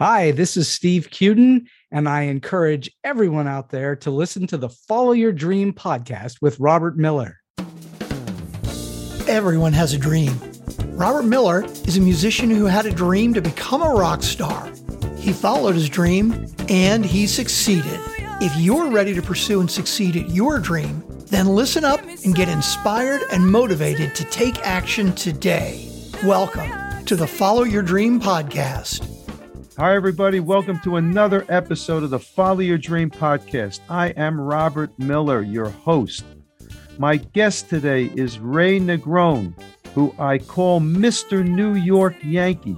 Hi, this is Steve Cuden, and I encourage everyone out there to listen to the Follow Your Dream podcast with Robert Miller. Everyone has a dream. Robert Miller is a musician who had a dream to become a rock star. He followed his dream and he succeeded. If you're ready to pursue and succeed at your dream, then listen up and get inspired and motivated to take action today. Welcome to the Follow Your Dream podcast. Hi, everybody. Welcome to another episode of the Follow Your Dream podcast. I am Robert Miller, your host. My guest today is Ray Negron, who I call Mr. New York Yankee.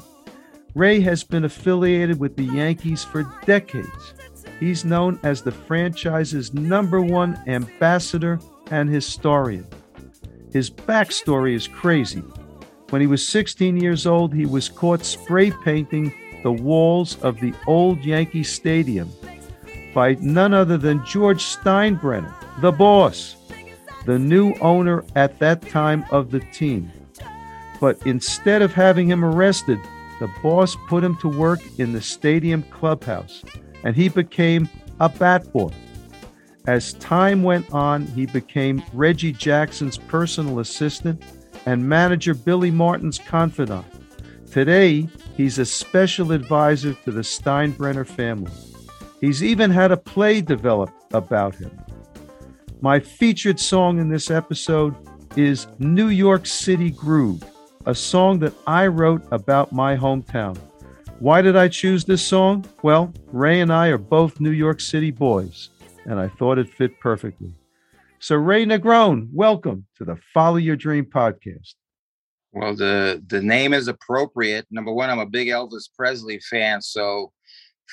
Ray has been affiliated with the Yankees for decades. He's known as the franchise's number one ambassador and historian. His backstory is crazy. When he was 16 years old, he was caught spray painting the walls of the old Yankee Stadium by none other than George Steinbrenner, the boss, the new owner at that time of the team. But instead of having him arrested, the boss put him to work in the stadium clubhouse, and he became a bat boy. As time went on, he became Reggie Jackson's personal assistant and manager Billy Martin's confidant. Today, he's a special advisor to the Steinbrenner family. He's even had a play developed about him. My featured song in this episode is New York City Groove, a song that I wrote about my hometown. Why did I choose this song? Well, Ray and I are both New York City boys, and I thought it fit perfectly. So, Ray Negron, welcome to the Follow Your Dream podcast. Well, the the name is appropriate. Number one, I'm a big Elvis Presley fan, so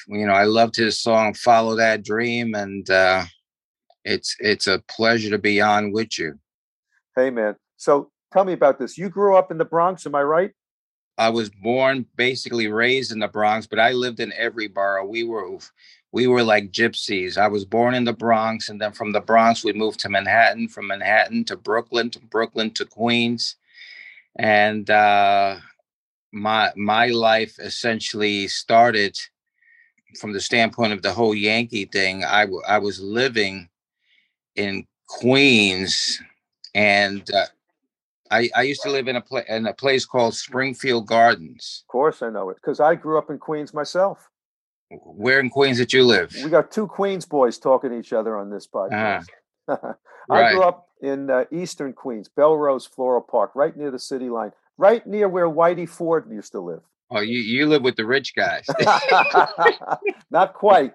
you know I loved his song "Follow That Dream," and uh, it's it's a pleasure to be on with you. Hey, man. So tell me about this. You grew up in the Bronx, am I right? I was born, basically raised in the Bronx, but I lived in every borough. We were we were like gypsies. I was born in the Bronx, and then from the Bronx we moved to Manhattan, from Manhattan to Brooklyn, to Brooklyn to Queens and uh, my my life essentially started from the standpoint of the whole Yankee thing. I, w- I was living in Queens, and uh, I, I used to live in a pla- in a place called Springfield Gardens. Of course, I know it because I grew up in Queens myself. Where in Queens did you live? We got two Queens boys talking to each other on this podcast. Uh, I right. grew up in uh, Eastern Queens, Bellerose Floral Park, right near the city line, right near where Whitey Ford used to live. Oh, you you live with the rich guys. Not quite.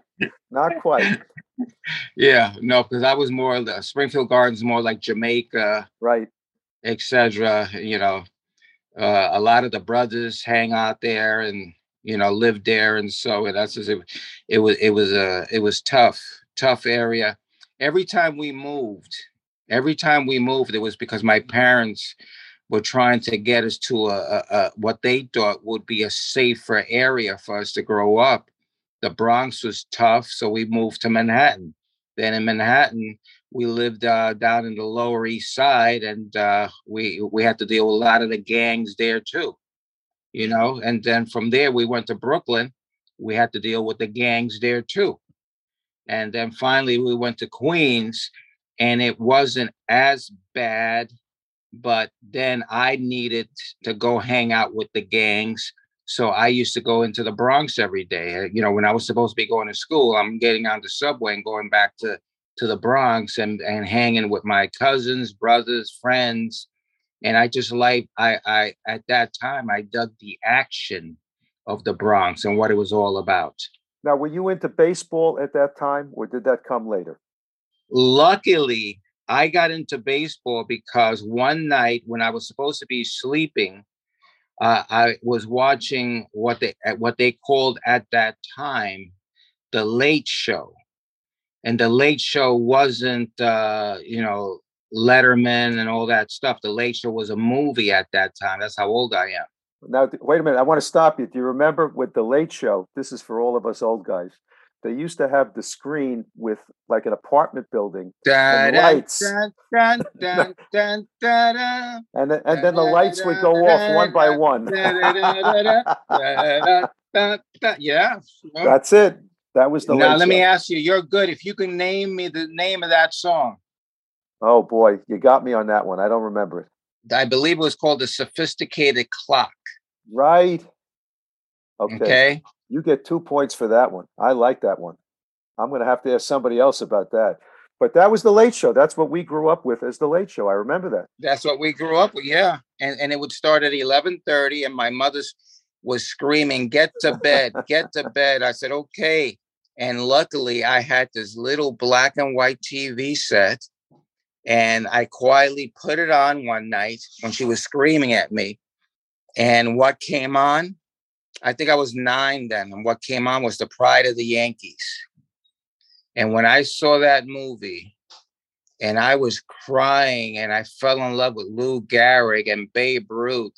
Not quite. yeah, no, because I was more the Springfield Gardens, more like Jamaica, Right. etc. You know, uh, a lot of the brothers hang out there and you know live there, and so that's just, it. It was it was a it was tough, tough area. Every time we moved, every time we moved, it was because my parents were trying to get us to a, a, a what they thought would be a safer area for us to grow up. The Bronx was tough, so we moved to Manhattan. Then in Manhattan, we lived uh, down in the Lower East Side, and uh, we we had to deal with a lot of the gangs there too, you know. And then from there, we went to Brooklyn. We had to deal with the gangs there too. And then finally, we went to Queens, and it wasn't as bad. But then I needed to go hang out with the gangs. So I used to go into the Bronx every day. Uh, you know, when I was supposed to be going to school, I'm getting on the subway and going back to to the Bronx and and hanging with my cousins, brothers, friends. And I just like I I at that time I dug the action of the Bronx and what it was all about. Now, were you into baseball at that time, or did that come later? Luckily, I got into baseball because one night when I was supposed to be sleeping, uh, I was watching what they what they called at that time the Late Show, and the Late Show wasn't uh, you know Letterman and all that stuff. The Late Show was a movie at that time. That's how old I am. Now, wait a minute. I want to stop you. Do you remember with the Late Show? This is for all of us old guys. They used to have the screen with like an apartment building Dun, lights. and then, and then the lights would go off one by one. Yeah. That's it. That was the. now let me ask you. You're good. If you can name me the name of that song, Oh boy, you got me on that one. I don't remember it. I believe it was called the Sophisticated Clock. Right. Okay. Okay. You get two points for that one. I like that one. I'm going to have to ask somebody else about that. But that was the Late Show. That's what we grew up with as the Late Show. I remember that. That's what we grew up with. Yeah. And and it would start at eleven thirty, and my mother's was screaming, "Get to bed, get to bed." I said, "Okay." And luckily, I had this little black and white TV set, and I quietly put it on one night when she was screaming at me. And what came on? I think I was nine then, and what came on was the Pride of the Yankees. And when I saw that movie, and I was crying, and I fell in love with Lou Gehrig and Babe Ruth,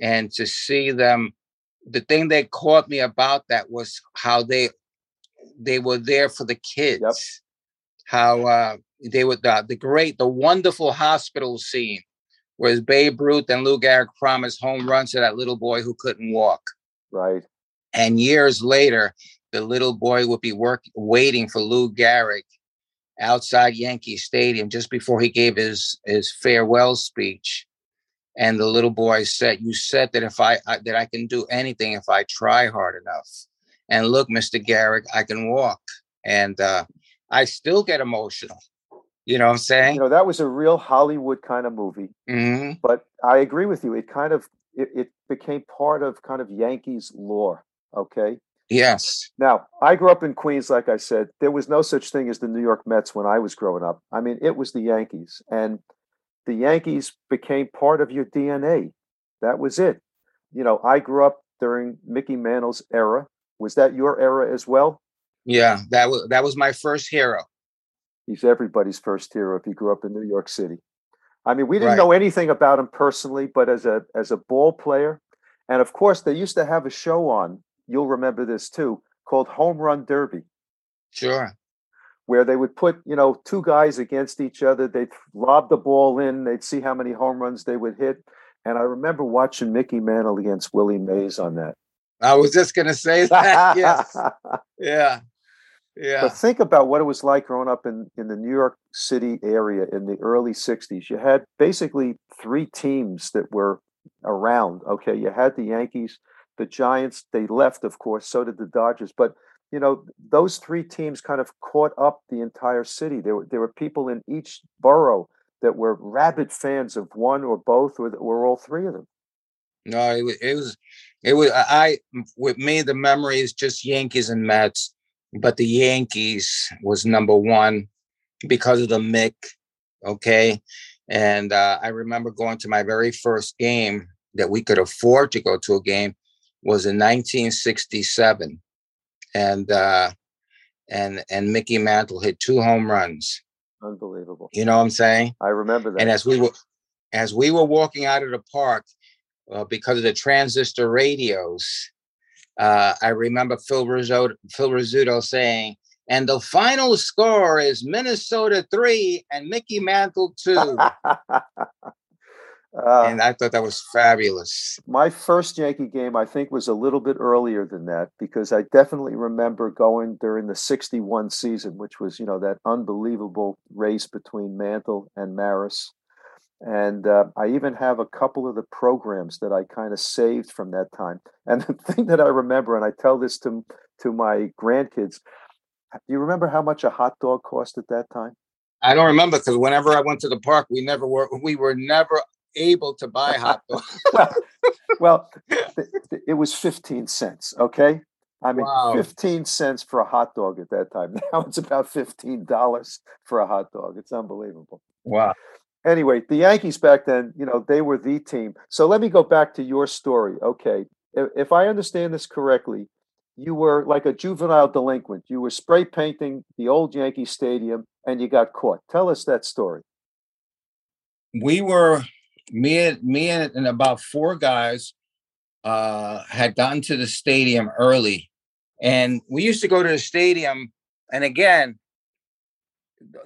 and to see them, the thing that caught me about that was how they they were there for the kids. How uh, they were the, the great, the wonderful hospital scene, where Babe Ruth and Lou Gehrig promised home runs to that little boy who couldn't walk. Right. And years later, the little boy would be work waiting for Lou Gehrig outside Yankee Stadium just before he gave his his farewell speech. And the little boy said, "You said that if I, I that I can do anything if I try hard enough." And look, Mister Gehrig, I can walk, and uh, I still get emotional. You know what I'm saying? You know, that was a real Hollywood kind of movie. hmm But I agree with you. It kind of it, it became part of kind of Yankees lore. Okay. Yes. Now, I grew up in Queens, like I said. There was no such thing as the New York Mets when I was growing up. I mean, it was the Yankees, and the Yankees became part of your DNA. That was it. You know, I grew up during Mickey Mantle's era. Was that your era as well? Yeah. That was that was my first hero. He's everybody's first hero if he grew up in New York City. I mean, we didn't Right. know anything about him personally, but as a as a ball player, and of course, they used to have a show on. You'll remember this too, called Home Run Derby. Sure. where they would put you know two guys against each other they'd lob the ball in they'd see how many home runs they would hit and i remember watching mickey mantle against willie mays on that I was just gonna say that. yes. Yeah. Yeah. but think about what it was like growing up in, in the new york city area in the early 60s you had basically three teams that were around okay? You had the yankees the giants they left of course so did the dodgers. But you know those three teams kind of caught up the entire city. There were there were people in each borough that were rabid fans of one or both or, or all three of them. No, it was, it was, it was. I with me, the memory is just Yankees and Mets, but the Yankees was number one because of the Mick. Okay, and uh, I remember going to my very first game that we could afford to go to a game was in 1967, and uh, and and Mickey Mantle hit two home runs. unbelievable You know what I'm saying? i remember that And as we were as we were walking out of the park, uh, because of the transistor radios, uh, I remember Phil Rizzuto, Phil Rizzuto saying, "And the final score is Minnesota three and Mickey Mantle two." Uh, and I thought that was fabulous. my first Yankee game, I think, was a little bit earlier than that because I definitely remember going during the 61 season, which was, you know, that unbelievable race between Mantle and Maris. And uh, I even have a couple of the programs that I kind of saved from that time. And the thing that I remember, and I tell this to, to my grandkids, do you remember how much a hot dog cost at that time? I don't remember because whenever I went to the park, we never were we were never able to buy hot dogs. well, well th- th- it was 15 cents. Okay. I mean, Wow. 15 cents for a hot dog at that time. Now it's about $15 for a hot dog. It's unbelievable. Wow. Anyway, the Yankees back then, you know, they were the team. So let me go back to your story. Okay. If, if I understand this correctly, you were like a juvenile delinquent. You were spray painting the old Yankee Stadium and you got caught. Tell us that story. we were me and me and, about four guys uh had gotten to the stadium early and we used to go to the stadium and again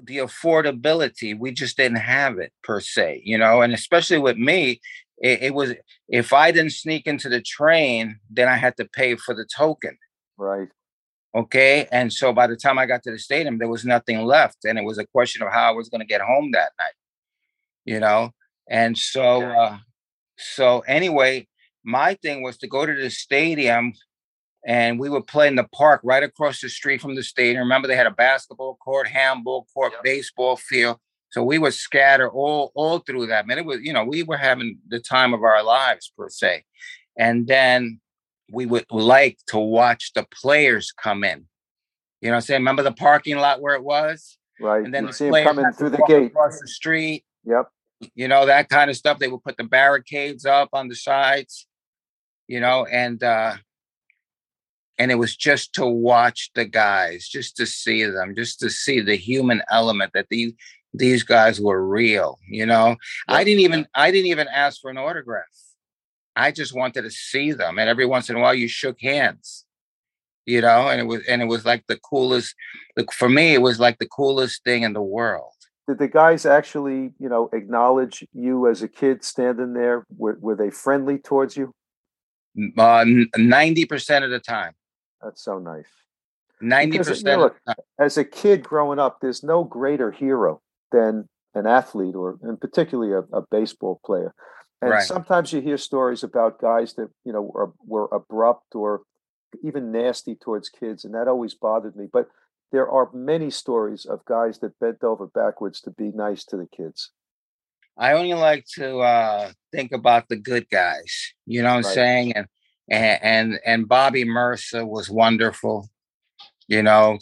the affordability we just didn't have it per se you know and especially with me it, it was if I didn't sneak into the train, then I had to pay for the token. Right. Okay. And so by the time I got to the stadium, there was nothing left. And it was a question of how I was going to get home that night, you know? And so, uh, so anyway, my thing was to go to the stadium and we would play in the park right across the street from the stadium. Remember, they had a basketball court, handball court, yep. baseball field. So we would scatter all all through that. Man, it was you know we were having the time of our lives per se, and then we would like to watch the players come in. You know, I'm saying remember the parking lot where it was, right? And then you the see them coming through the gate across the street. Yep. You know that kind of stuff. They would put the barricades up on the sides. You know, and uh and it was just to watch the guys, just to see them, just to see the human element that these these guys were real you know? Yeah. i didn't even i didn't even ask for an autograph. I just wanted to see them and every once in a while you shook hands you know? And it was and it was like the coolest for me it was like the coolest thing in the world. Did the guys actually you know acknowledge you as a kid standing there? Were, were they friendly towards you? Uh, 90% of the time that's so nice 90% because, you know, look, as a kid growing up there's no greater hero than an athlete or and particularly a, a baseball player. And right. sometimes you hear stories about guys that, you know, were, were abrupt or even nasty towards kids, and that always bothered me. But there are many stories of guys that bent over backwards to be nice to the kids. I only like to uh, think about the good guys. You know what I'm right. saying? And and and Bobby Murcer was wonderful. You know,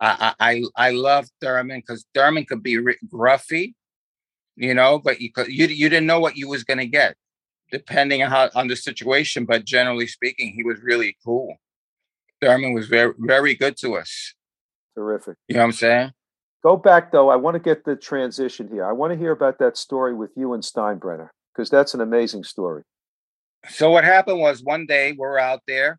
I I I love Thurman because Thurman could be gruffy, you know, but you could, you you didn't know what you was gonna get, depending on how on the situation. But generally speaking, he was really cool. Thurman was very very good to us. Terrific. You know what I'm saying? Go back though. I want to get the transition here. I want to hear about that story with you and Steinbrenner because that's an amazing story. So what happened was one day we're out there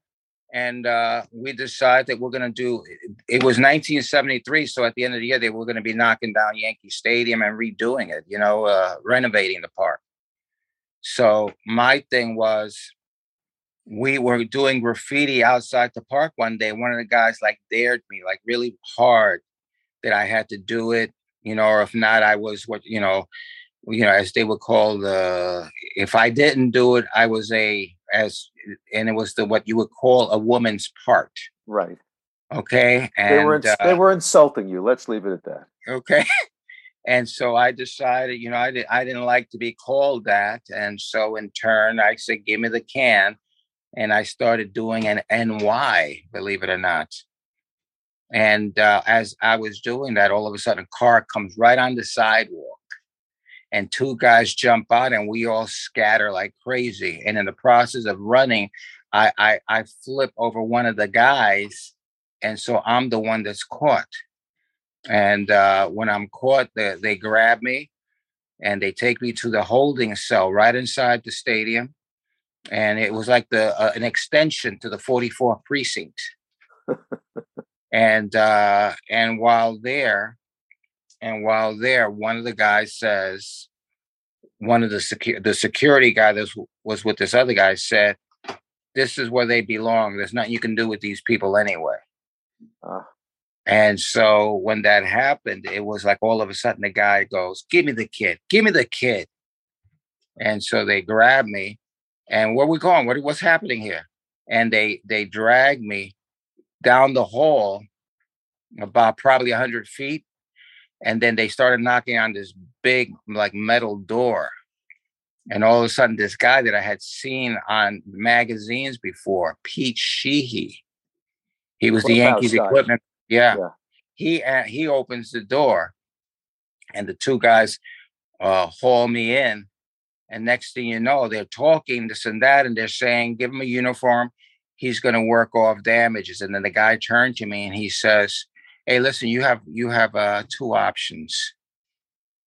and uh, we decided that we're going to do it was 1973 so at the end of the year they were going to be knocking down yankee stadium and redoing it you know uh, renovating the park. So my thing was we were doing graffiti outside the park one day one of the guys like dared me like really hard that i had to do it you know or if not i was what you know you know as they would call the if i didn't do it i was a as and it was the what you would call a woman's part. Right. Okay. And they were ins- uh, they were insulting you. Let's leave it at that. Okay. and so I decided, you know, I, did, I didn't like to be called that. And so in turn, I said, give me the can. And I started doing an NY, believe it or not. And uh, as I was doing that, all of a sudden, a car comes right on the sidewalk and two guys jump out and we all scatter like crazy. And in the process of running, I, I, I flip over one of the guys. And so I'm the one that's caught. And uh, when I'm caught, they, they grab me and they take me to the holding cell right inside the stadium. And it was like the uh, an extension to the 44th precinct. and uh, and while there, and while there, one of the guys says, one of the security the security guy that was with this other guy said, "This is where they belong. There's nothing you can do with these people anyway." Uh. And so when that happened, it was like all of a sudden the guy goes, "Give me the kid! Give me the kid!" And so they grab me, and where we going? What what's happening here? And they they drag me down the hall about probably hundred feet and then they started knocking on this big like metal door. And all of a sudden this guy that i had seen on magazines before pete sheehy he was what the yankees equipment yeah, yeah. he uh, he opens the door and the two guys uh, haul me in and next thing you know they're talking this and that and they're saying give him a uniform. He's going to work off damages. And then the guy turned to me and he says hey, listen, you have you have uh, two options.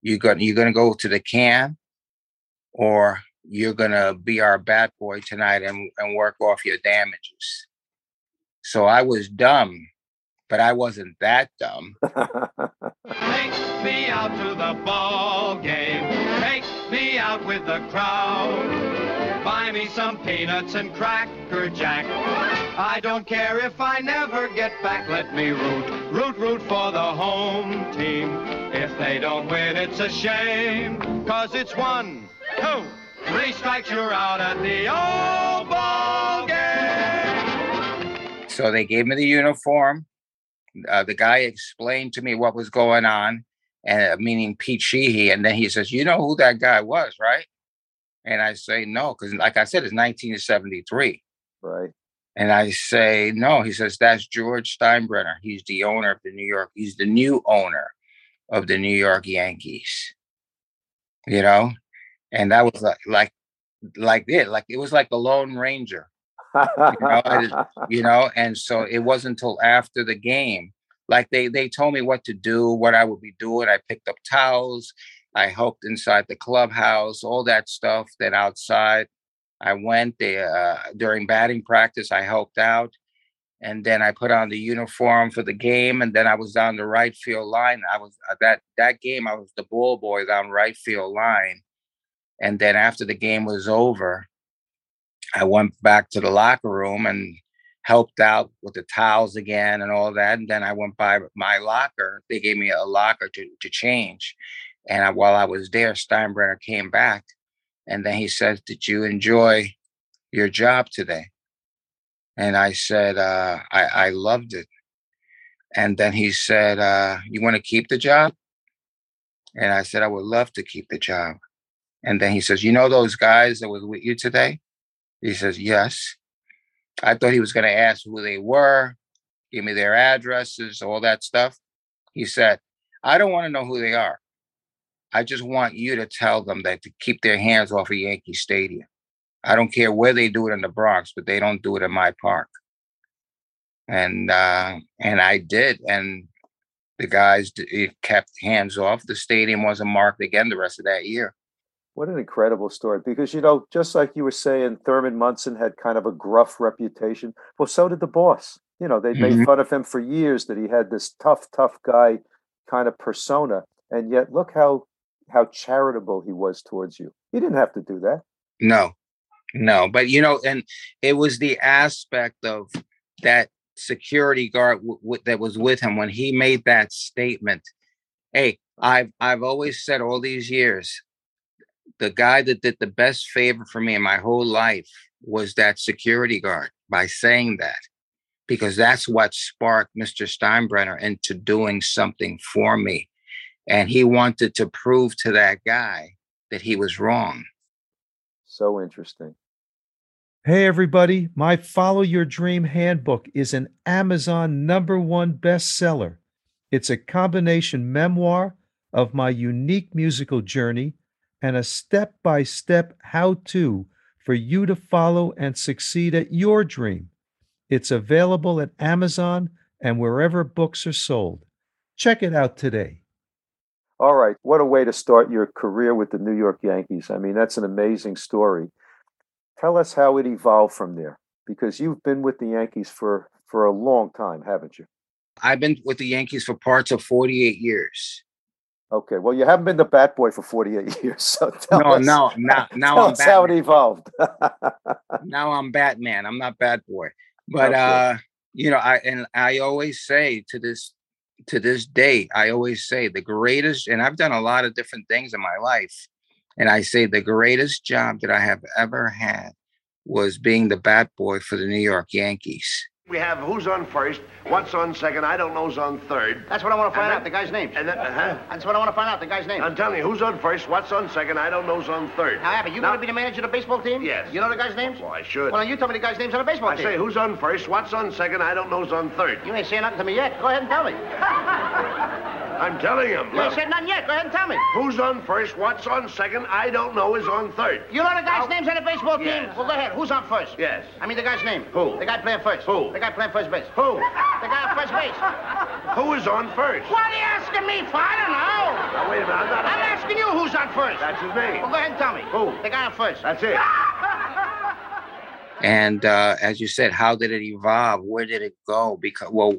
you're gonna you're gonna go to the can, or you're gonna be our bad boy tonight and, and work off your damages. So I was dumb, but I wasn't that dumb. Take me out to the ball game. Take me out out with the crowd. Buy me some peanuts and cracker jack. I don't care if I never get back. Let me root, root, root for the home team. If they don't win, it's a shame. Cause it's one, two, three strikes, you're out at the old ball game. So they gave me the uniform. Uh, the guy explained to me what was going on, and uh, meaning Pete Sheehy, and then he says, "You know who that guy was, right?" And I say, "No," because like I said, it's 1973. Right. And I say, "No." He says, "That's George Steinbrenner. He's the owner of the New York. He's the new owner of the New York Yankees." You know, and that was like like like it, like it was like the Lone Ranger know, I just- you know and so it wasn't until after the game like they they told me what to do what i would be doing i picked up towels i helped inside the clubhouse all that stuff then outside i went there uh, during batting practice i helped out and then i put on the uniform for the game and then i was down the right field line i was uh, that that game i was the ball boy down right field line and then after the game was over I went back to the locker room and helped out with the towels again and all that. And then I went by my locker. They gave me a locker to, to change. And I, while I was there, Steinbrenner came back and then he said, Did you enjoy your job today? And I said, uh, I, I loved it. And then he said, uh, You want to keep the job? And I said, I would love to keep the job. And then he says, You know those guys that was with you today? He says, Yes. I thought he was going to ask who they were, give me their addresses, all that stuff. He said, I don't want to know who they are. I just want you to tell them that to keep their hands off of Yankee Stadium. I don't care where they do it in the Bronx, but they don't do it in my park. And uh, and I did, and the guys d- it kept hands off. The stadium wasn't marked again the rest of that year. What an incredible story. Because, you know, just like you were saying, Thurman Munson had kind of a gruff reputation. Well, so did the boss. You know, they made Mhm. fun of him for years that he had this tough, tough guy kind of persona. And yet, look how how charitable he was towards you. He didn't have to do that. No, no, but you know, and it was the aspect of that security guard w- w- that was with him when he made that statement. Hey, I've I've always said all these years, the guy that did the best favor for me in my whole life was that security guard by saying that, because that's what sparked Mr. Steinbrenner into doing something for me, and he wanted to prove to that guy that he was wrong. So interesting. Hey, everybody. My Follow Your Dream Handbook is an Amazon number one bestseller. It's a combination memoir of my unique musical journey and a step by step how to for you to follow and succeed at your dream. It's available at Amazon and wherever books are sold. Check it out today. All right. What a way to start your career with the New York Yankees. I mean, that's an amazing story. Tell us how it evolved from there because you've been with the Yankees for for a long time, haven't you? I've been with the Yankees for parts of 48 years. Okay. Well, you haven't been the bat boy for 48 years. So tell no, us, no, now, now tell I'm us how it evolved. Now I'm Batman. I'm not bat Boy. But Okay. uh, you know, I and I always say to this to this day, I always say the greatest, and I've done a lot of different things in my life, and I say the greatest job that I have ever had was being the bat boy for the New York Yankees. We have who's on first, what's on second, I don't know's on third. That's what I want to find And out, the guy's name. And then, uh-huh. That's what I want to find out, the guy's name. I'm telling you, who's on first, what's on second, I don't know's on third. Now, Abby, you Now- going to be the manager of the baseball team? Yes. You know the guy's names? Well, I should. Well, you tell me the guy's names on the baseball I team. I say, who's on first, what's on second, I don't know's on third. You ain't saying nothing to me yet. Go ahead and tell me. I'm telling him. You ain't said nothing yet. Go ahead and tell me. who's on first, what's on second, I don't know is on third. You know the guy's Now- names on the baseball team? Yes. Well, go ahead. Who's on first? Yes. I mean the guy's name. Who? The guy playing first. Who? The guy playing first base. Who? The guy on first base. Who is on first? What are you asking me for? I don't know. Now, wait a minute, I'm not... I'm asking you who's on first. That's his name. Well, go ahead and tell me. Who? The guy on first. That's it. And uh, as you said, how did it evolve? Where did it go? Because, well,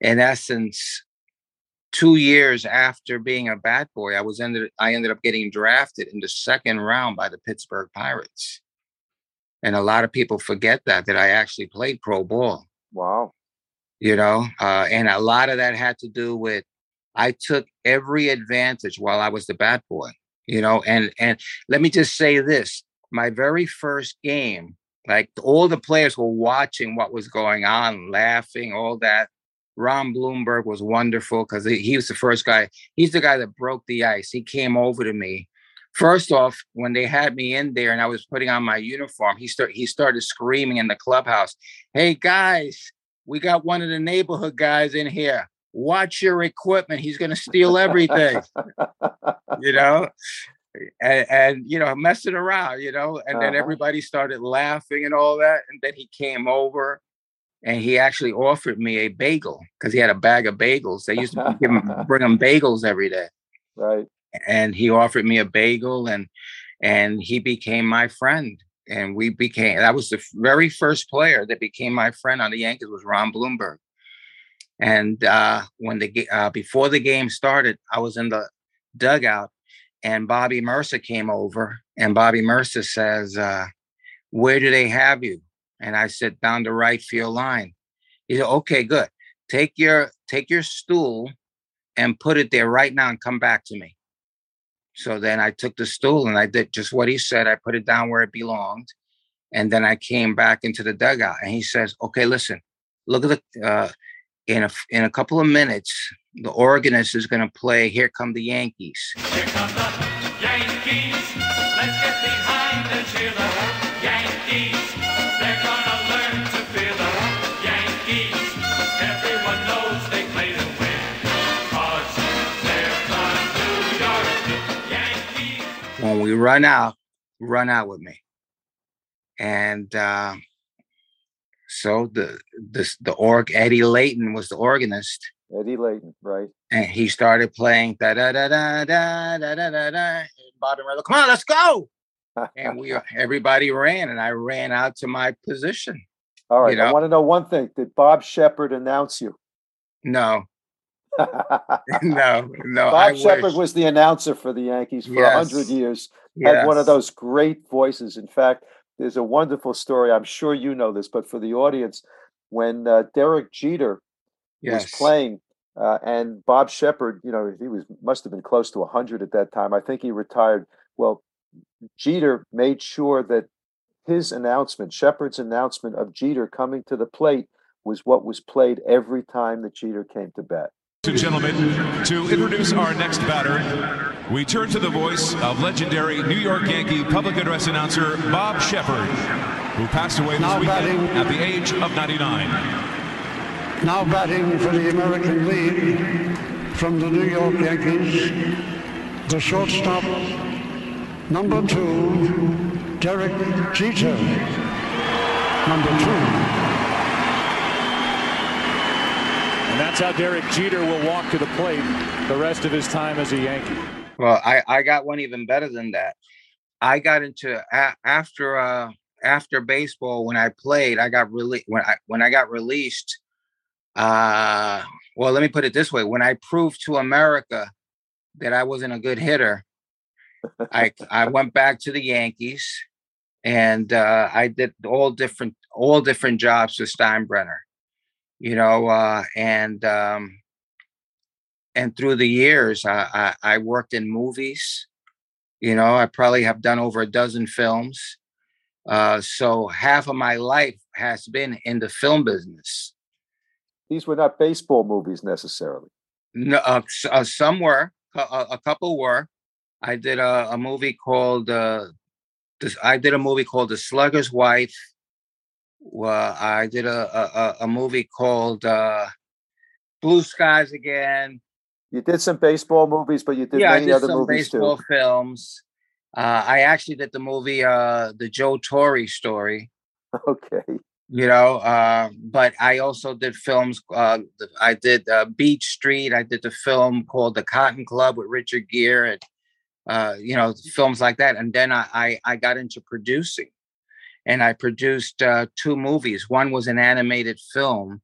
in essence, two years after being a bat boy, I was ended I ended up getting drafted in the second round by the Pittsburgh Pirates. And a lot of people forget that that I actually played pro ball. Wow. You know, uh, and a lot of that had to do with I took every advantage while I was the bat boy. You know, and and let me just say this: my very first game, like all the players were watching what was going on, laughing, all that. Ron Blomberg was wonderful because he, he was the first guy. He's the guy that broke the ice. He came over to me. First off, when they had me in there and I was putting on my uniform, he start he started screaming in the clubhouse, "Hey guys, we got one of the neighborhood guys in here. Watch your equipment. He's going to steal everything." you know, and, and you know, messing around, you know, and then Uh-huh. everybody started laughing and all that, and then he came over and he actually offered me a bagel because he had a bag of bagels. They used to give him, bring him bagels every day, Right. And he offered me a bagel, and and he became my friend, and we became. That was the very first player that became my friend on the Yankees was Ron Blomberg. And uh, when the uh, before the game started, I was in the dugout, and Bobby Murcer came over, and Bobby Murcer says, uh, "Where do they have you?" And I said, "Down the right field line." He said, "Okay, good. Take your take your stool and put it there right now, and come back to me." So then I took the stool and I did just what he said. I put it down where it belonged, and then I came back into the dugout. And he says, "Okay, listen, look at the." Uh, in a in a couple of minutes, the organist is going to play "Here Come the Yankees." Here come the Yankees. Let's get behind and cheer the Yankees. They're learn to fear we run out, run out with me. And uh, so the this the org Eddie Layton was the organist, Eddie Layton. Right. and he started playing da da da da da da da da da. Bottom rail, come on, let's go! And we everybody ran, and I ran out to my position. All right. you I want to know one thing. Did Bob Sheppard announce you? No, no, no. I Sheppard was the announcer for the Yankees for a Yes. hundred years. Had one of those great voices. In fact, there's a wonderful story. I'm sure you know this, but for the audience, when uh, Derek Jeter was playing, uh, and Bob Sheppard, you know, he was must have been close to 100 at that time. I think he retired. Well, Jeter made sure that his announcement, Sheppard's announcement of Jeter coming to the plate, was what was played every time that Jeter came to bat. Ladies and gentlemen, to introduce our next batter, we turn to the voice of legendary New York Yankee public address announcer Bob Sheppard, who passed away this Now weekend batting. at the age of 99. Now batting for the American League from the New York Yankees, the shortstop, number two, Derek Jeter. Number two. And that's how Derek Jeter will walk to the plate the rest of his time as a Yankee. Well, I I got one even better than that. I got into a, after uh after baseball when I played. I got really when I when I got released. Uh, well, let me put it this way: when I proved to America that I wasn't a good hitter, I I went back to the Yankees, and uh, I did all different all different jobs with Steinbrenner. You know, uh, and um, and through the years, I, I, I worked in movies. You know, I probably have done over a dozen films. Uh, so half of my life has been in the film business. These were not baseball movies necessarily. No, uh, uh, some were, a, a couple were. I did a, a movie called uh, this, I did a movie called The Slugger's Wife. Well, I did a a, a- movie called uh, Blue Skies Again. You did some baseball movies, but you did yeah, many did other some movies baseball too. films. Uh, I actually did the movie uh, The Joe Torre Story. Okay. you know uh, but i also did films uh, i did uh, Beat Street i did the film called the cotton club with richard gere and uh, you know films like that and then i i, I got into producing and i produced uh, two movies one was an animated film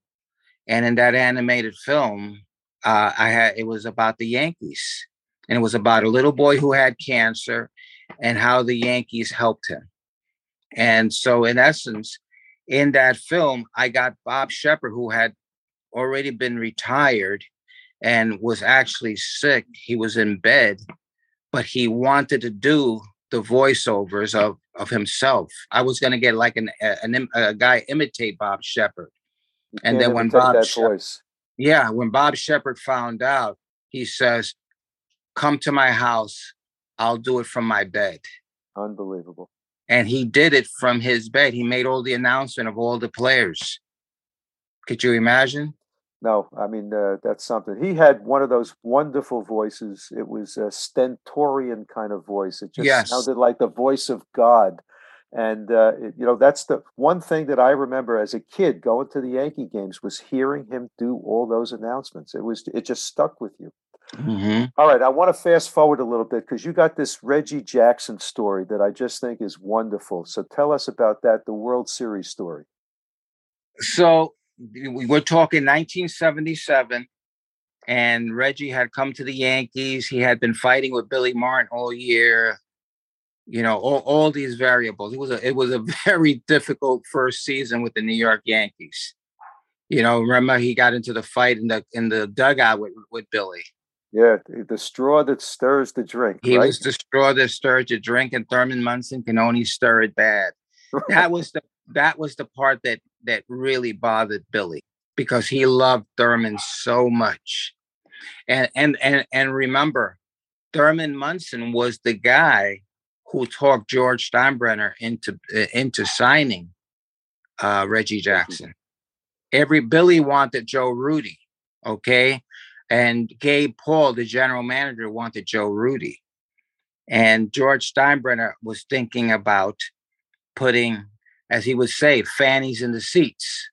and in that animated film uh, I had it was about the Yankees, and it was about a little boy who had cancer, and how the Yankees helped him. And so, in essence, in that film, I got Bob Sheppard, who had already been retired and was actually sick. He was in bed, but he wanted to do the voiceovers of of himself. I was going to get like an, an a guy imitate Bob Sheppard, and then when Bob that Shep- voice, yeah, when Bob Sheppard found out, he says, "Come to my house. I'll do it from my bed." unbelievable. And he did it from his bed. He made all the announcement of all the players. Could you imagine? No, I mean uh, that's something. He had one of those wonderful voices. It was a stentorian kind of voice. It just Yes. sounded like the voice of God. And uh, it- you know that's the one thing that I remember as a kid going to the Yankee games was hearing him do all those announcements. It was it just stuck with you. Mhm. All right, I want to fast forward a little bit because you got this Reggie Jackson story that I just think is wonderful. So tell us about that, the World Series story. So we're talking 1977, and Reggie had come to the Yankees. He had been fighting with Billy Martin all year. You know, all, all these variables. It was a it was a very difficult first season with the New York Yankees. You know, remember he got into the fight in the in the dugout with, with Billy. Yeah, the straw that stirs the drink. He right? was the straw that stirred the drink, and Thurman Munson can only stir it bad. That was the that was the part that that really bothered Billy because he loved Thurman so much. And and and and remember, Thurman Munson was the guy who talked George Steinbrenner into uh, into signing uh, Reggie Jackson. Every Billy wanted Joe Rudi, okay, and Gabe Paul, the general manager, wanted Joe Rudi, and George Steinbrenner was thinking about putting, as he would say, fannies in the seats.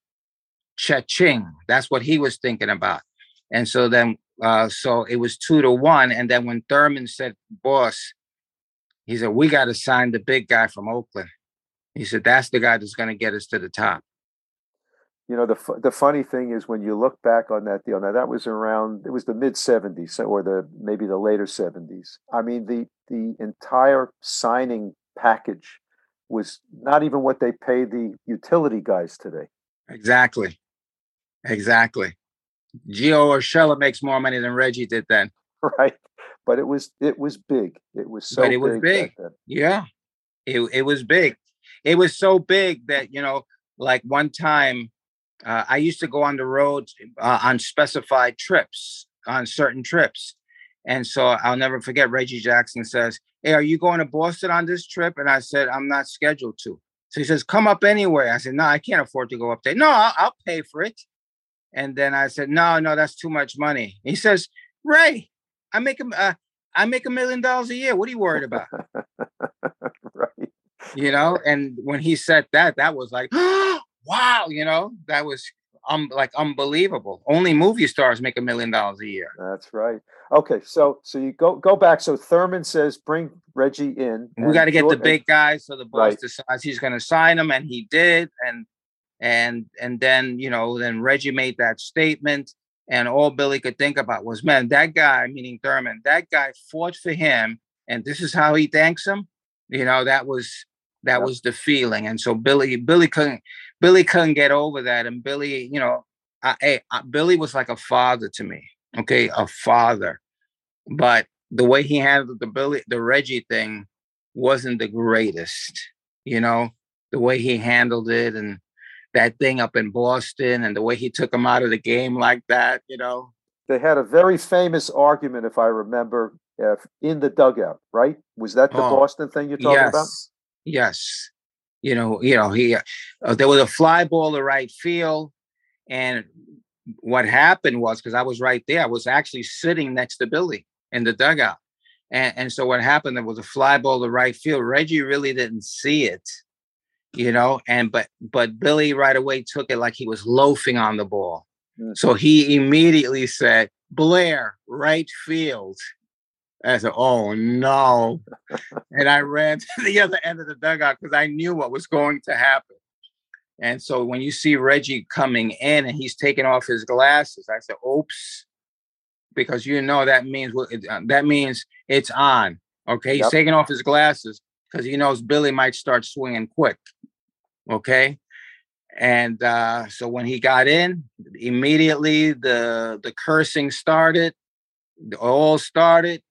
Cha-ching. That's what he was thinking about. And so then, uh, so it was two to one. And then when Thurman said, boss, he said, we got to sign the big guy from Oakland. He said, that's the guy that's going to get us to the top. You know, the the funny thing is when you look back on that deal. Now that was around it was the mid '70s or the maybe the later '70s. I mean, the the entire signing package was not even what they pay the utility guys today. Exactly. Exactly. Gio Urshela makes more money than Reggie did then. right? But it was it was big. It was so big. but it was big. big. Yeah. It it was big. It was so big that, you know, like one time uh, I used to go on the road uh, on specified trips, on certain trips. And so I'll never forget Reggie Jackson says, Hey, are you going to Boston on this trip? And I said, I'm not scheduled to. So he says, Come up anyway. I said, No, I can't afford to go up there. No, I'll, I'll pay for it. And then I said, No, no, that's too much money. He says, Ray, I make a, uh, I make a million dollars a year. What are you worried about? right. You know, and when he said that, that was like, wow, you know, that was um like unbelievable. Only movie stars make a million dollars a year. That's right. Okay, so so you go go back. So Thurman says bring Reggie in. we got to get the big guy. So the boss Right. decides he's going to sign him, and he did. And and and then you know, then Reggie made that statement, and all Billy could think about was, man, that guy, meaning Thurman, that guy fought for him, and this is how he thanks him. You know, that was that was the feeling, and so Billy Billy couldn't Billy couldn't get over that, and Billy, you know, I, I, Billy was like a father to me. Okay, a father, but the way he handled the Billy the Reggie thing wasn't the greatest. You know, the way he handled it and that thing up in Boston and the way he took him out of the game like that, you know. They had a very famous argument, if I remember, uh, in the dugout. Right? Was that the Oh, Boston thing you're talking about? yes. You know, you know, he uh, there was a fly ball to right field and what happened was because I was right there, I was actually sitting next to Billy in the dugout. And, and so what happened, there was a fly ball to right field. Reggie really didn't see it, you know, and but but Billy right away took it like he was loafing on the ball. So he immediately said, Blair, right field. I said, oh no. and I ran to the other end of the dugout because I knew what was going to happen. And so when you see Reggie coming in and he's taking off his glasses, I said, oops, because you know that means uh, that means it's on. Okay, he's Yep. taking off his glasses because he knows Billy might start swinging quick. Okay, and uh, so when he got in, immediately the the cursing started, all started,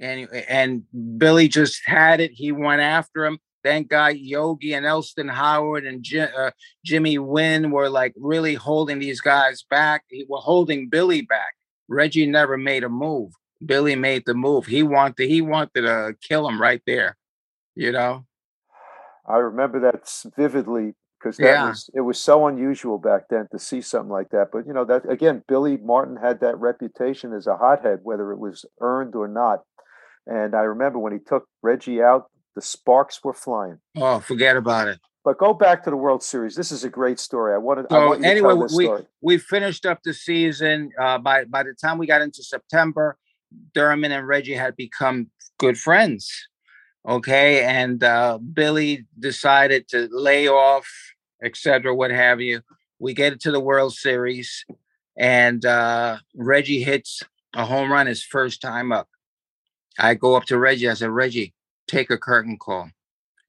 and and Billy just had it. He went after him. Thank God Yogi and Elston Howard and uh, Jimmy Wynn were like really holding these guys back. He were holding Billy back. Reggie never made a move. Billy made the move. He wanted he wanted to kill him right there. You know. I remember that vividly because that Yeah. was it was so unusual back then to see something like that. But you know that again, Billy Martin had that reputation as a hothead, whether it was earned or not. And I remember when he took Reggie out, the sparks were flying. Oh, forget about it. But go back to the World Series. This is a great story. I wanted. I So want anyway, tell this we story. we finished up the season. Uh, by by the time we got into September, Thurman and Reggie had become good friends. Okay, and uh, Billy decided to lay off, etc., what have you. We get to the World Series, and uh, Reggie hits a home run his first time up. I go up to Reggie. I said, Reggie, take a curtain call.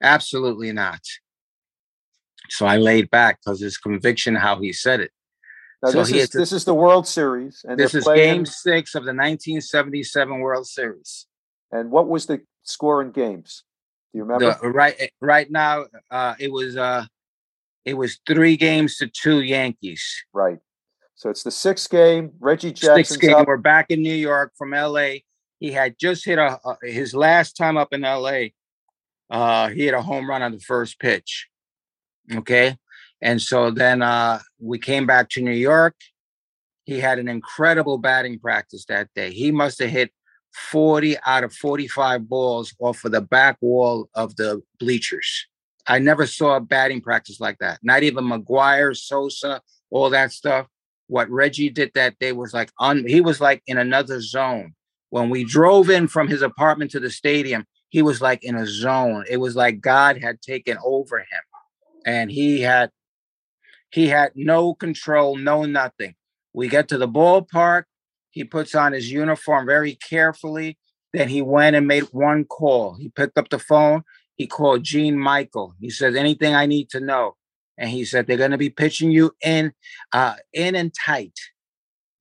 Absolutely not. So I laid back because his conviction, how he said it. Now so this is a- this is the World Series, and this is playing. game six of the 1977 World Series. And what was the score in games? Do you remember? The, right eh, right now, uh, it was uh, it was three games to two Yankees. Right. So it's the sixth game. Reggie Jackson. Sixth game. up. We're back in New York from L.A. He had just hit a, a his last time up in L.A. Uh, he hit a home run on the first pitch. Okay, and so then uh, we came back to New York. He had an incredible batting practice that day. He must have hit 40 out of 45 balls off of the back wall of the bleachers. I never saw a batting practice like that. Not even McGwire, Sosa, all that stuff. What Reggie did that day was like un- he was like in another zone. When we drove in from his apartment to the stadium, he was like in a zone. It was like God had taken over him. And he had he had no control, no nothing. We get to the ballpark. He puts on his uniform very carefully. Then he went and made one call. He picked up the phone. He called Gene Michael. He said, "Anything I need to know." And he said, "They're going to be pitching you in, uh, in and tight."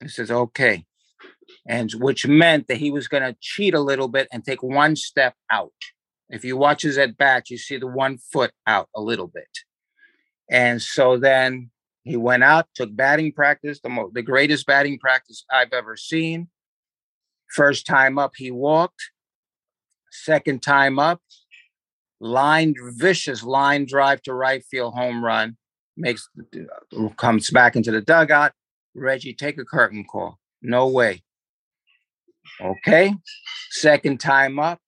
He says, "Okay," and which meant that he was going to cheat a little bit and take one step out. If you watch his at bat, you see the one foot out a little bit. And so then he went out, took batting practice, the mo- the greatest batting practice I've ever seen. First time up, he walked. Second time up, line vicious line drive to right field home run, makes uh, comes back into the dugout. Reggie, take a curtain call. No way. Okay. Second time up,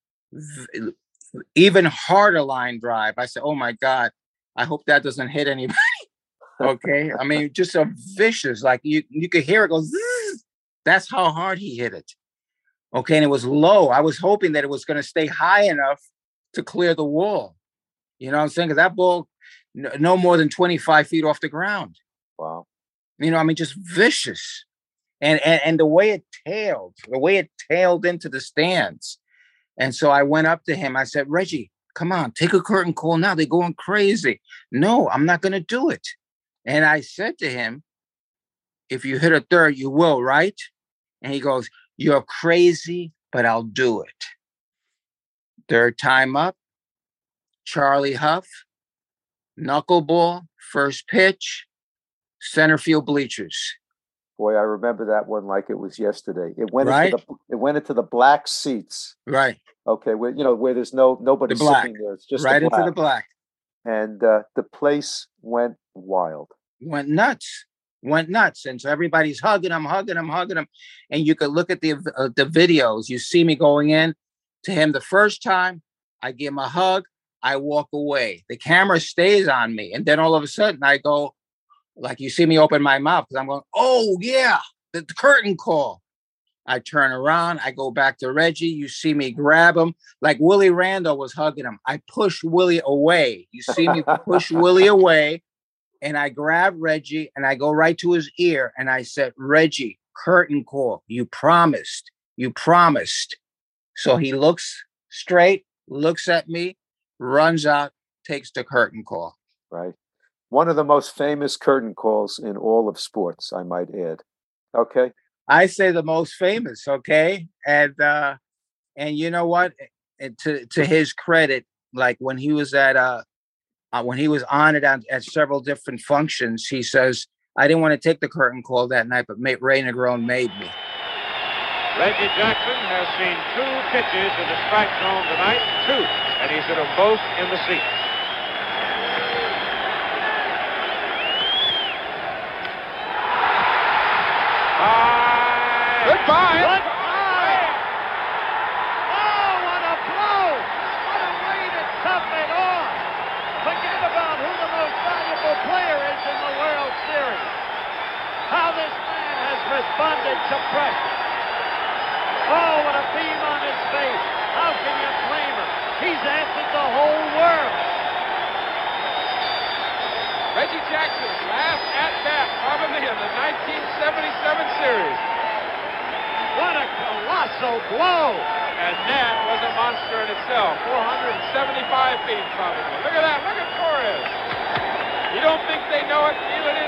even harder line drive. I said, "Oh my God, I hope that doesn't hit anybody." okay, I mean, just a vicious, like you you could hear it go. Zzz. That's how hard he hit it. Okay, and it was low. I was hoping that it was going to stay high enough to clear the wall. You know what I'm saying? Because that ball, no, no more than 25 feet off the ground. Wow. You know, I mean, just vicious. And, and and the way it tailed, the way it tailed into the stands. And so I went up to him. I said, Reggie, come on, take a curtain call now. They're going crazy. No, I'm not going to do it. And I said to him, if you hit a third, you will, right? And he goes, You're crazy, but I'll do it. Third time up, Charlie Hough, knuckleball, first pitch, center field bleachers. Boy, I remember that one like it was yesterday. It went Right. into the it went into the black seats. Right. Okay, where you know where there's no nobody The black. sitting there. It's just right the into the black. black. And uh, the place went wild. Went nuts. Went nuts. And so everybody's hugging him, hugging him, hugging him. And you could look at the uh, the videos. You see me going in to him the first time. I give him a hug. I walk away. The camera stays on me. And then all of a sudden I go, like you see me open my mouth because I'm going, oh yeah, the, the curtain call. I turn around, I go back to Reggie. You see me grab him like Willie Randolph was hugging him. I push Willie away. You see me push Willie away, and I grab Reggie and I go right to his ear and I said, Reggie, curtain call. You promised. You promised. So he looks straight, looks at me, runs out, takes the curtain call. Right. One of the most famous curtain calls in all of sports, I might add. Okay. I say the most famous, okay? And uh and you know what? And to to his credit, like when he was at uh, uh when he was honored at, at several different functions, he says, I didn't want to take the curtain call that night, but Ray Negron made me. Reggie Jackson has seen two pitches in the strike zone tonight, two, and he's hit them both in the seats. Goodbye. Goodbye. Oh, what a blow! What a way to top it off! Forget about who the most valuable player is in the World Series. How this man has responded to pressure. Oh, what a beam on his face. How can you blame him? He's answered the whole world. Reggie Jackson's last at bat, probably in the 1977 series. What a colossal blow! And that was a monster in itself. 475 feet, probably. Look at that. Look at Torrez. You don't think they know it? In there?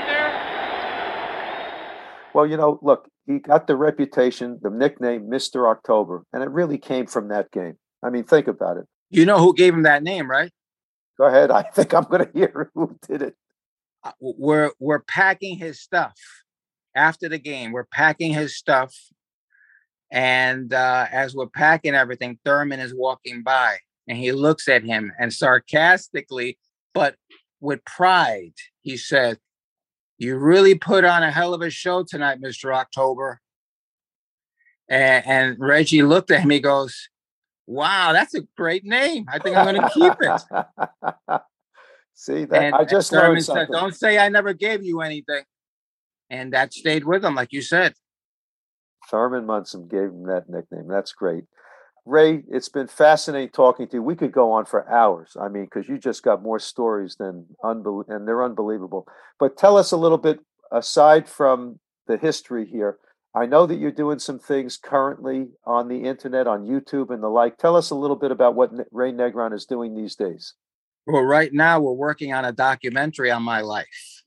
Well, you know, look, he got the reputation, the nickname Mr. October, and it really came from that game. I mean, think about it. You know who gave him that name, right? Go ahead. I think I'm going to hear who did it. Uh, we're we're packing his stuff after the game. We're packing his stuff, and uh, as we're packing everything, Thurman is walking by, and he looks at him and sarcastically, but with pride, he said, "You really put on a hell of a show tonight, Mister October." And, and Reggie looked at him. He goes, "Wow, that's a great name. I think I'm going to keep it." See that And, I just learned said, something. Don't say I never gave you anything. And that stayed with him, like you said. Thurman Munson gave him that nickname. That's great. Ray, it's been fascinating talking to you. We could go on for hours. I mean, because you just got more stories than unbel- and they're unbelievable. But tell us a little bit aside from the history here. I know that you're doing some things currently on the internet, on YouTube, and the like. Tell us a little bit about what Ray Negron is doing these days. Well, right now we're working on a documentary on my life.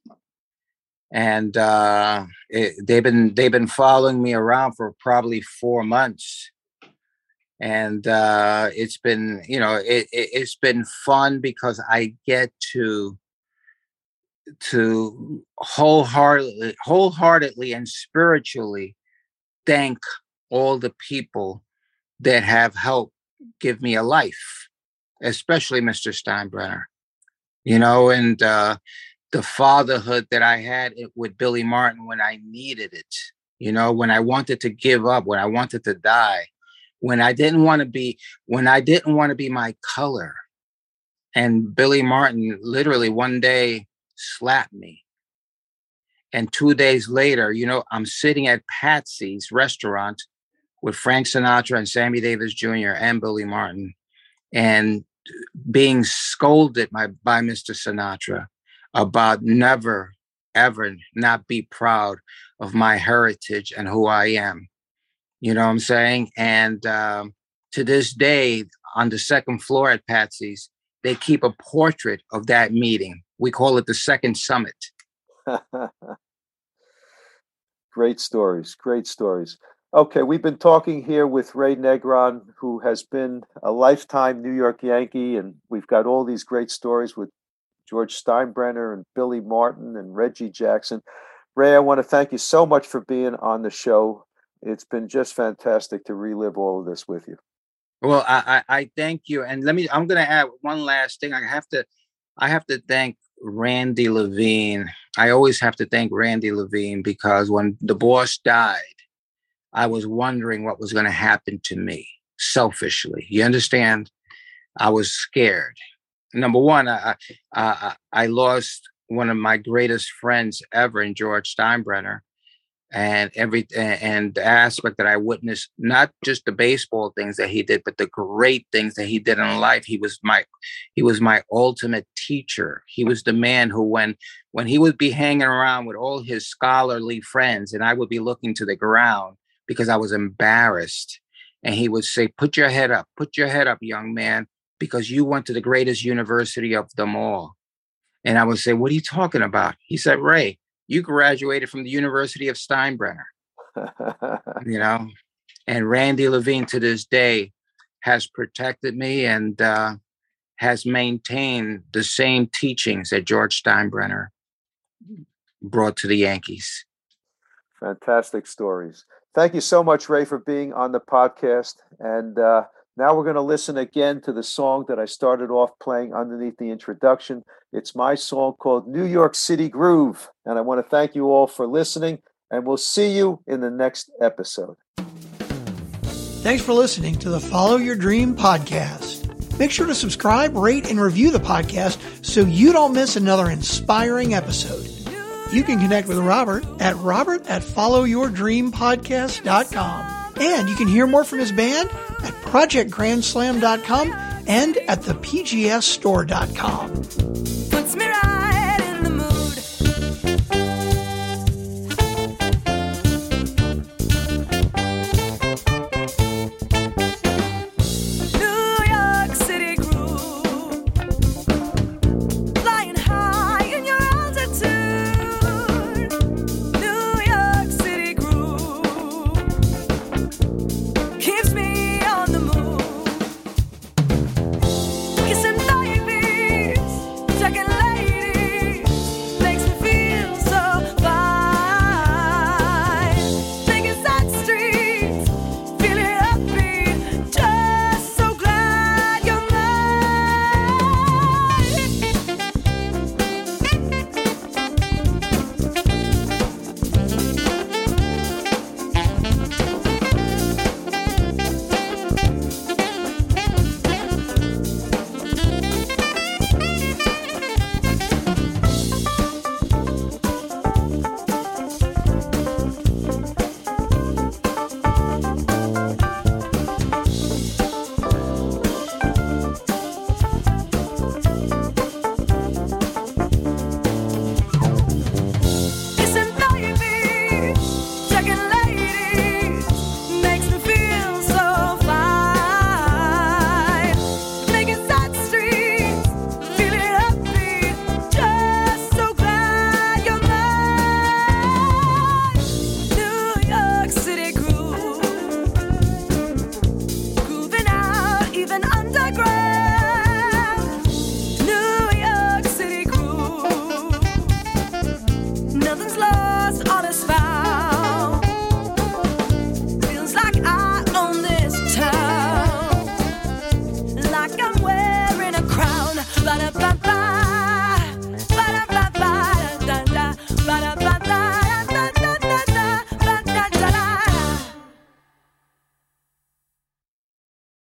And uh, it, they've been they've been following me around for probably four months, and uh, it's been you know it, it, it's been fun because I get to to wholeheartedly wholeheartedly and spiritually thank all the people that have helped give me a life especially Mr. Steinbrenner, you know, and uh, the fatherhood that I had it with Billy Martin when I needed it, you know, when I wanted to give up, when I wanted to die, when I didn't want to be, when I didn't want to be my color. And Billy Martin literally one day slapped me. And two days later, you know, I'm sitting at Patsy's restaurant with Frank Sinatra and Sammy Davis Jr. and Billy Martin. And being scolded by, by Mr. Sinatra about never, ever not be proud of my heritage and who I am. You know what I'm saying? And um, to this day, on the second floor at Patsy's, they keep a portrait of that meeting. We call it the second summit. Great stories. Great stories. Okay, we've been talking here with Ray Negron, who has been a lifetime New York Yankee, and we've got all these great stories with George Steinbrenner and Billy Martin and Reggie Jackson. Ray, I want to thank you so much for being on the show. It's been just fantastic to relive all of this with you. Well, I, I, I thank you, and let me. I'm going to add one last thing. I have to, I have to thank Randy Levine. I always have to thank Randy Levine because when the boss died, I was wondering what was going to happen to me selfishly. You understand? I was scared. Number one, I, I, I lost one of my greatest friends ever in George Steinbrenner. And every and the aspect that I witnessed, not just the baseball things that he did, but the great things that he did in life. He was my he was my ultimate teacher. He was the man who when when he would be hanging around with all his scholarly friends and I would be looking to the ground because I was embarrassed. And he would say, Put your head up, put your head up, young man, because you went to the greatest university of them all. And I would say, What are you talking about? He said, Ray, you graduated from the University of Steinbrenner, you know, and Randy Levine to this day has protected me and uh, has maintained the same teachings that George Steinbrenner brought to the Yankees. Fantastic stories. Thank you so much, Ray, for being on the podcast. And uh, now we're going to listen again to the song that I started off playing underneath the introduction. It's my song called New York City Groove. And I want to thank you all for listening, and we'll see you in the next episode. Thanks for listening to the Follow Your Dream podcast. Make sure to subscribe, rate, and review the podcast so you don't miss another inspiring episode. You can connect with Robert at robert at followyourdreampodcast.com. And you can hear more from his band at projectgrandslam.com and at thepgsstore.com. Puts me right